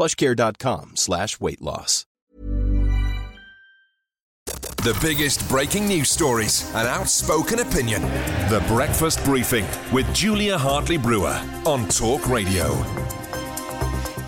plushcare.com slash weight loss. The biggest breaking news stories and outspoken opinion. The Breakfast Briefing with Julia Hartley Brewer on Talk Radio.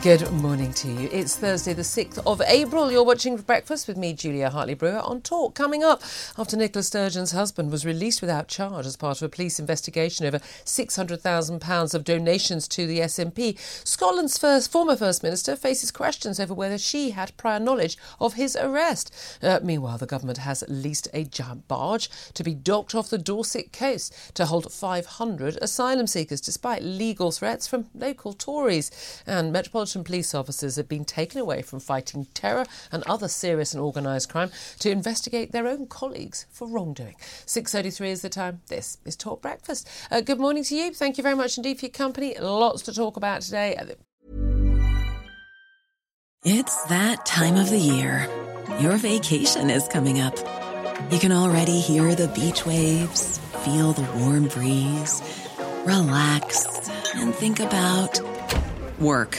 Good morning to you. It's Thursday, the 6th of April. You're watching Breakfast with me, Julia Hartley Brewer, on Talk. Coming up, after Nicola Sturgeon's husband was released without charge as part of a police investigation over £600,000 of donations to the SNP, Scotland's first former First Minister faces questions over whether she had prior knowledge of his arrest. Uh, meanwhile, the government has leased a giant barge to be docked off the Dorset coast to hold 500 asylum seekers, despite legal threats from local Tories. And Metropolitan police officers have been taken away from fighting terror and other serious and organised crime to investigate their own colleagues for wrongdoing. 6.33 is the time. This is Talk Breakfast. Uh, good morning to you. Thank you very much indeed for your company. Lots to talk about today. It's that time of the year. Your vacation is coming up. You can already hear the beach waves, feel the warm breeze, relax, and think about work.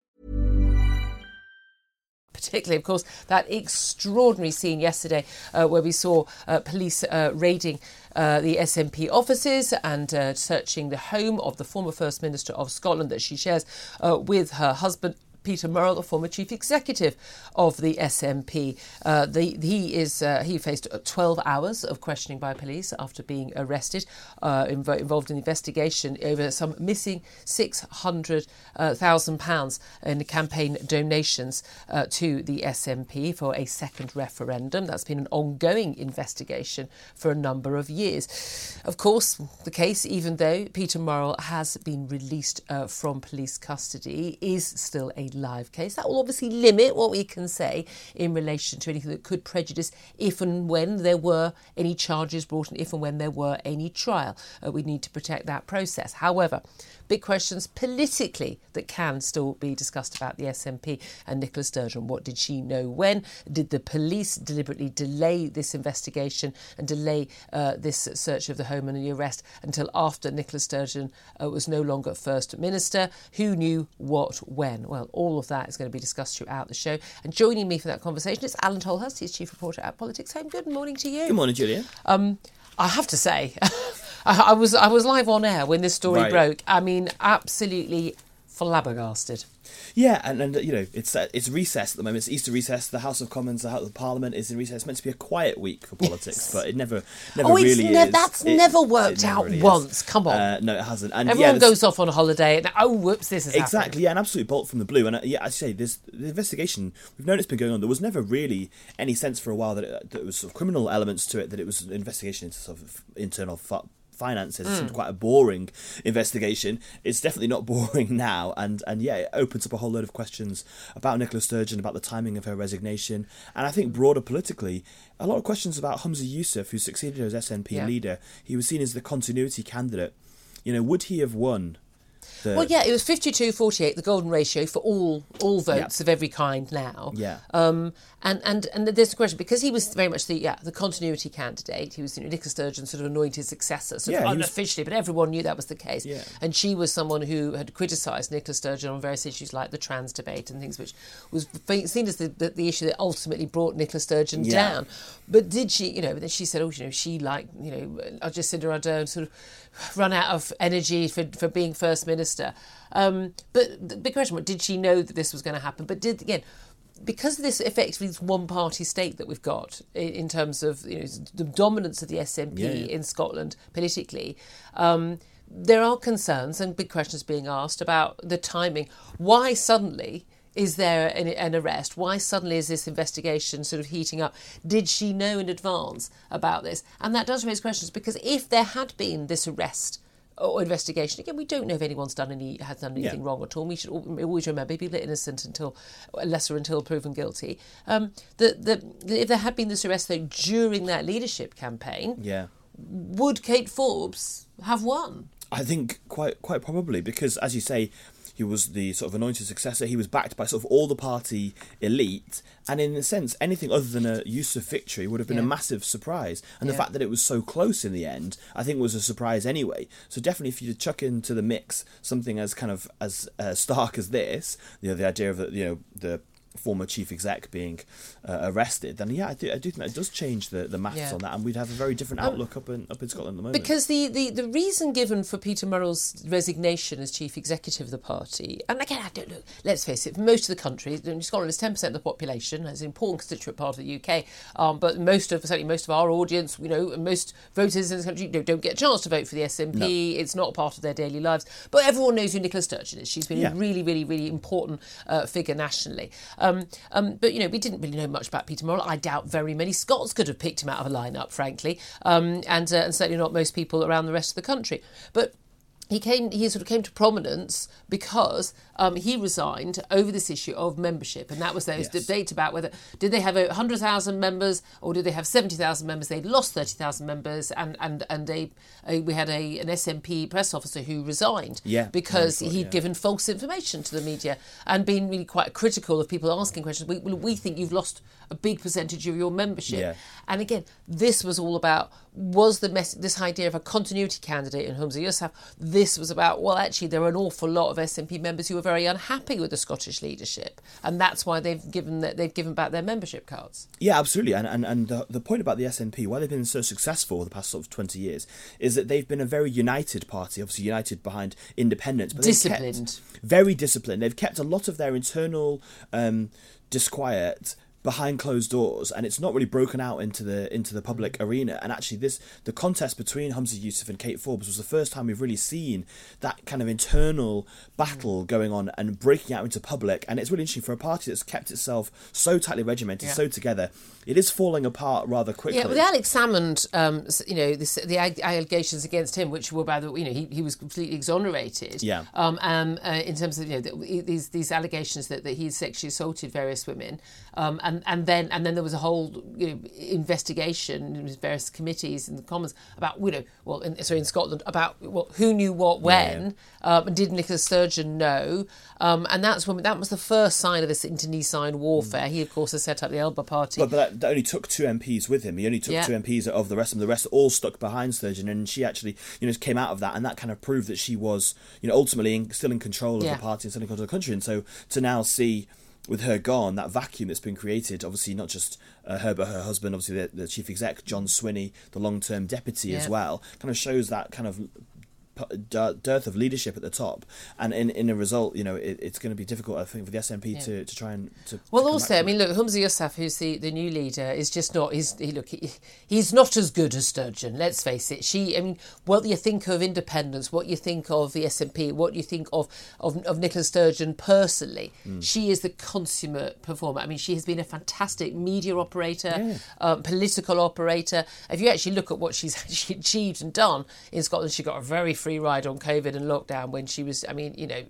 Particularly, of course, that extraordinary scene yesterday uh, where we saw uh, police uh, raiding uh, the SNP offices and uh, searching the home of the former First Minister of Scotland that she shares uh, with her husband. Peter Murrell, the former chief executive of the SNP, uh, the, he is uh, he faced 12 hours of questioning by police after being arrested, uh, inv- involved in investigation over some missing 600,000 pounds in campaign donations uh, to the SNP for a second referendum. That's been an ongoing investigation for a number of years. Of course, the case, even though Peter Murrell has been released uh, from police custody, is still a live case. That will obviously limit what we can say in relation to anything that could prejudice if and when there were any charges brought and if and when there were any trial. Uh, we need to protect that process. However, big questions politically that can still be discussed about the SNP and Nicola Sturgeon. What did she know when? Did the police deliberately delay this investigation and delay uh, this search of the home and the arrest until after Nicola Sturgeon uh, was no longer First Minister? Who knew what when? Well, all of that is going to be discussed throughout the show. And joining me for that conversation is Alain Tolhurst, he's chief reporter at Politics Home. Good morning to you. Good morning, Julia. Um, I have to say, I, I was I was live on air when this story Right. broke. I mean, absolutely flabbergasted. Yeah, and, and you know it's uh, it's recess at the moment. It's Easter recess. The House of Commons, the House of Parliament is in recess. It's meant to be a quiet week for politics, Yes. but it never never Oh, it's really ne- is. that's It- never worked never out really is. once. Come on. Uh, no, it hasn't. And Everyone yeah, goes off on a holiday and oh, whoops, this is Exactly, happened. yeah, an absolute bolt from the blue. And uh, yeah, as you say, this the investigation we've known it's been going on. There was never really any sense for a while that, it, that there was sort of criminal elements to it. That it was an investigation into sort of internal fu- finances. It Hmm. seemed quite a boring investigation. It's definitely not boring now. And and yeah, it opens up a whole load of questions about Nicola Sturgeon, about the timing of her resignation, and I think broader politically, a lot of questions about Humza Yousaf, who succeeded her as SNP Yeah. leader. He was seen as the continuity candidate. You know, would he have won? The, Well, yeah, it was 52-48, the golden ratio for all all votes Yeah. of every kind now. Yeah. Um, and, and and there's a question because he was very much the yeah the continuity candidate. He was you know, Nicola Sturgeon sort of anointed successor, sort Yeah, of he was- unofficially, but everyone knew that was the case. Yeah. And she was someone who had criticised Nicola Sturgeon on various issues like the trans debate and things, which was seen as the, the, the issue that ultimately brought Nicola Sturgeon Yeah. down. But did she, you know? Then she said, oh, you know, she like you know, Jacinda Ardern sort of run out of energy for for being first minister. Um, but the big question was, did she know that this was going to happen? But did again. Because of this effectively this one-party state that we've got in, in terms of you know the dominance of the SNP Yeah, yeah. in Scotland politically, um, there are concerns and big questions being asked about the timing. Why suddenly is there an, an arrest? Why suddenly is this investigation sort of heating up? Did she know in advance about this? And that does raise questions because if there had been this arrest or investigation, again, we don't know if anyone's done any has done anything Yeah. wrong at all. We should always remember people are innocent until lesser until proven guilty. Um, that that if there had been this arrest though during that leadership campaign, yeah. would Kate Forbes have won? I think quite quite probably because, as you say, he was the sort of anointed successor. He was backed by sort of all the party elite, and in a sense, anything other than a Yousaf victory would have been a massive surprise. And the fact that it was so close in the end, I think, was a surprise anyway. So definitely, if you chuck into the mix something as kind of as uh, stark as this, you know, the idea of the you know the former chief exec being uh, arrested, then yeah, I do, I do think that does change the, the maths Yeah. on that, and we'd have a very different outlook up in up in Scotland at the moment. Because the, the, the reason given for Peter Murrell's resignation as chief executive of the party, and again, I don't know, let's face it, most of the country, Scotland is 10% of the population, it's an important constituent part of the UK, um, but most of, certainly most of our audience, you know, most voters in this country you know, don't get a chance to vote for the SNP, it's not part of their daily lives, but everyone knows who Nicola Sturgeon is. She's been Yeah. a really, really, really important uh, figure nationally. Um, um, but, you know, we didn't really know much about Peter Murrell. I doubt very many Scots could have picked him out of a lineup, frankly, um, and, uh, and certainly not most people around the rest of the country. But he came he sort of came to prominence because um, he resigned over this issue of membership and that was there was Yes. debate about whether did they have a 100,000 members or did they have 70,000 members they'd lost 30,000 members and and and a, a we had a an SNP press officer who resigned Yeah, because he'd yeah. given false information to the media and been really quite critical of people asking questions we, we think you've lost a big percentage of your membership Yeah. and again, this was all about was the mess this idea of a continuity candidate in Humza Yousaf. This was about well, actually, there are an awful lot of SNP members who are very unhappy with the Scottish leadership, and that's why they've given that they've given back their membership cards. Yeah, absolutely. And and, and the, the point about the SNP, why they've been so successful the past sort of 20 years, is that they've been a very united party, obviously united behind independence. But kept- Disciplined. very disciplined. They've kept a lot of their internal um, disquiet behind closed doors and it's not really broken out into the into the public arena and actually this the contest between Humza Yousaf and Kate Forbes was the first time we've really seen that kind of internal battle going on and breaking out into public and it's really interesting for a party that's kept itself so tightly regimented Yeah. so together it is falling apart rather quickly Yeah, with Alex Salmond, um, you know, this, the allegations against him, which were by the you know he, he was completely exonerated. Yeah. Um, um, uh, in terms of you know the, these these allegations that, that he sexually assaulted various women, um, and and then and then there was a whole you know, investigation in various committees in the Commons about you know well in, sorry in Scotland about well, who knew what when um, and did Nicola Sturgeon know, um, and that's when that was the first sign of this internecine warfare. He of course has set up the Alba Party. But, but that, that only took two MPs with him. He only took Yeah. two MPs of the rest of them. The rest all stuck behind Sturgeon, and she actually, you know, came out of that, and that kind of proved that she was, you know, ultimately in, still in control of Yeah. the party and still in control of the country. And so to now see with her gone, that vacuum that's been created, obviously not just uh, her but her husband, obviously the, the chief exec John Swinney, the long-term deputy as well, kind of shows that kind of dearth of leadership at the top, and in, in a result, you know, it, it's going to be difficult, I think, for the SNP yeah. to, to try and to. Well, to also, I mean, look, Humza Yousaf, who's the, the new leader, is just not. He's he, look, he, he's not as good as Sturgeon. Let's face it. She, I mean, what you think of independence, what you think of the SNP, what you think of of, of Nicola Sturgeon personally, mm. she is the consummate performer. I mean, she has been a fantastic media operator, yeah. um, political operator. If you actually look at what she's actually achieved and done in Scotland, she got a very free ride on COVID and lockdown when she was, I mean, you know,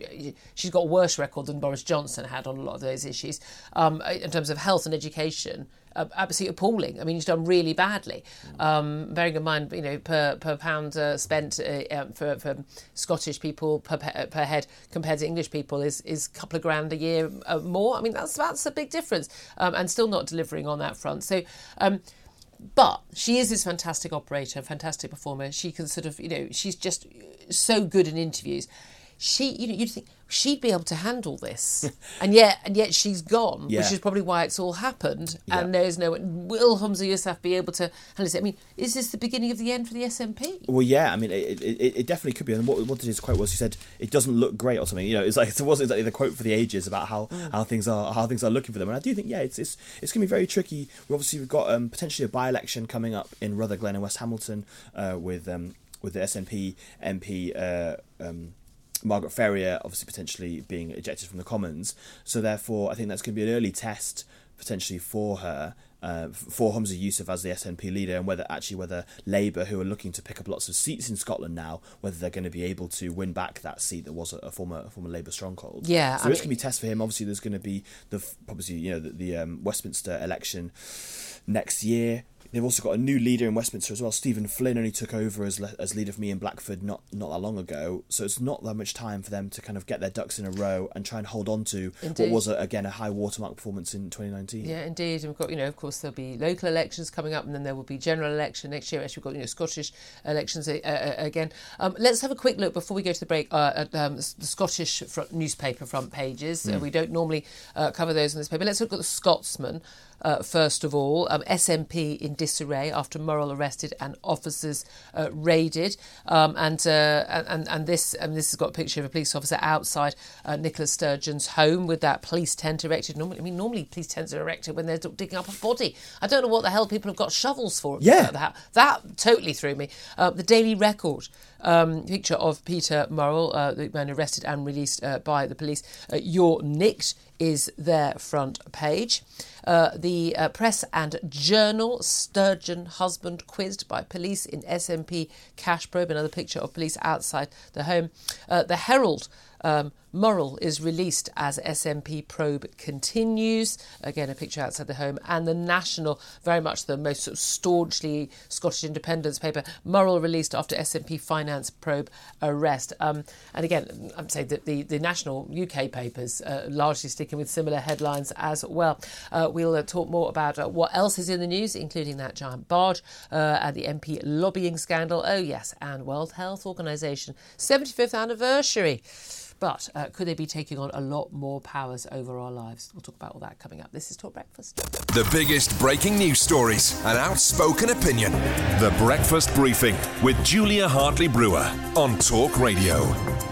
she's got a worse record than Boris Johnson had on a lot of those issues um, in terms of health and education. Uh, absolutely appalling. I mean, he's done really badly. Um, bearing in mind, you know, per per pound uh, spent uh, um, for, for Scottish people per per head compared to English people is is a couple of grand a year uh, more. I mean, that's that's a big difference, um, and still not delivering on that front. So. Um, but she is this fantastic operator, fantastic performer. She can sort of, you know, she's just so good in interviews. She, you know, you'd think she'd be able to handle this, and yet, and yet she's gone, yeah. which is probably why it's all happened. Yeah. And there's no will Humza Yousaf be able to handle it? I mean, is this the beginning of the end for the SNP? Well, yeah, I mean, it, it, it definitely could be. And what what did his quote was? He said it doesn't look great or something. You know, it's like it wasn't exactly the quote for the ages about how, mm. how things are how things are looking for them. And I do think, yeah, it's it's it's going to be very tricky. We obviously we've got um, potentially a by election coming up in Rutherglen and West Hamilton uh, with um, with the SNP MP. Uh, um, Margaret Ferrier obviously potentially being ejected from the Commons. So therefore, I think that's going to be an early test potentially for her. Uh, for Humza Yousaf as the SNP leader, and whether actually whether Labour, who are looking to pick up lots of seats in Scotland now, whether they're going to be able to win back that seat that was a, a former a former Labour stronghold. Yeah, so I it's going to be a test for him. Obviously, there's going to be the obviously you know the, the um, Westminster election next year. They've also got a new leader in Westminster as well. Stephen Flynn only took over as le- as leader for me in Blackford not not that long ago, so it's not that much time for them to kind of get their ducks in a row and try and hold on to indeed. what was a, again a high watermark performance in 2019. Yeah, indeed. And we've got you know of course there'll be local elections coming up, and then there will be general election next year. Actually, we've got you know Scottish elections uh, uh, again. Um, let's have a quick look before we go to the break uh, at um, the Scottish front newspaper front pages. Mm. we don't normally uh, cover those in this paper. Let's look at the Scotsman uh, first of all. Um, SNP in disarray after Murrell arrested and officers uh, raided. Um, and, uh, and and this and this has got a picture of a police officer outside uh, Nicola Sturgeon's home with that police tent erected. Normally, I mean, normally police tents are erected when they're digging up a body. I don't know what the hell people have got shovels for. Yeah, that that totally threw me. Uh, the Daily Record um, picture of Peter Murrell, uh, the man arrested and released by the police. You're nicked is their front page. Uh, the uh, Press and Journal, Sturgeon husband quizzed by police in SNP cash probe, another picture of police outside the home. Uh, the Herald, um, is released as SNP probe continues. Again, a picture outside the home. And the National, very much the most sort of staunchly Scottish independence paper, Murrell released after SNP finance probe arrest. Um, and again, I'm saying that the, the National UK papers uh, largely sticking with similar headlines as well. Uh, we'll uh, talk more about uh, what else is in the news, including that giant barge uh, and the MP lobbying scandal. Oh, yes, and World Health Organization 75th anniversary. But uh, could they be taking on a lot more powers over our lives? We'll talk about all that coming up. This is Talk Breakfast. The biggest breaking news stories, an outspoken opinion. The Breakfast Briefing with Julia Hartley Brewer on Talk Radio.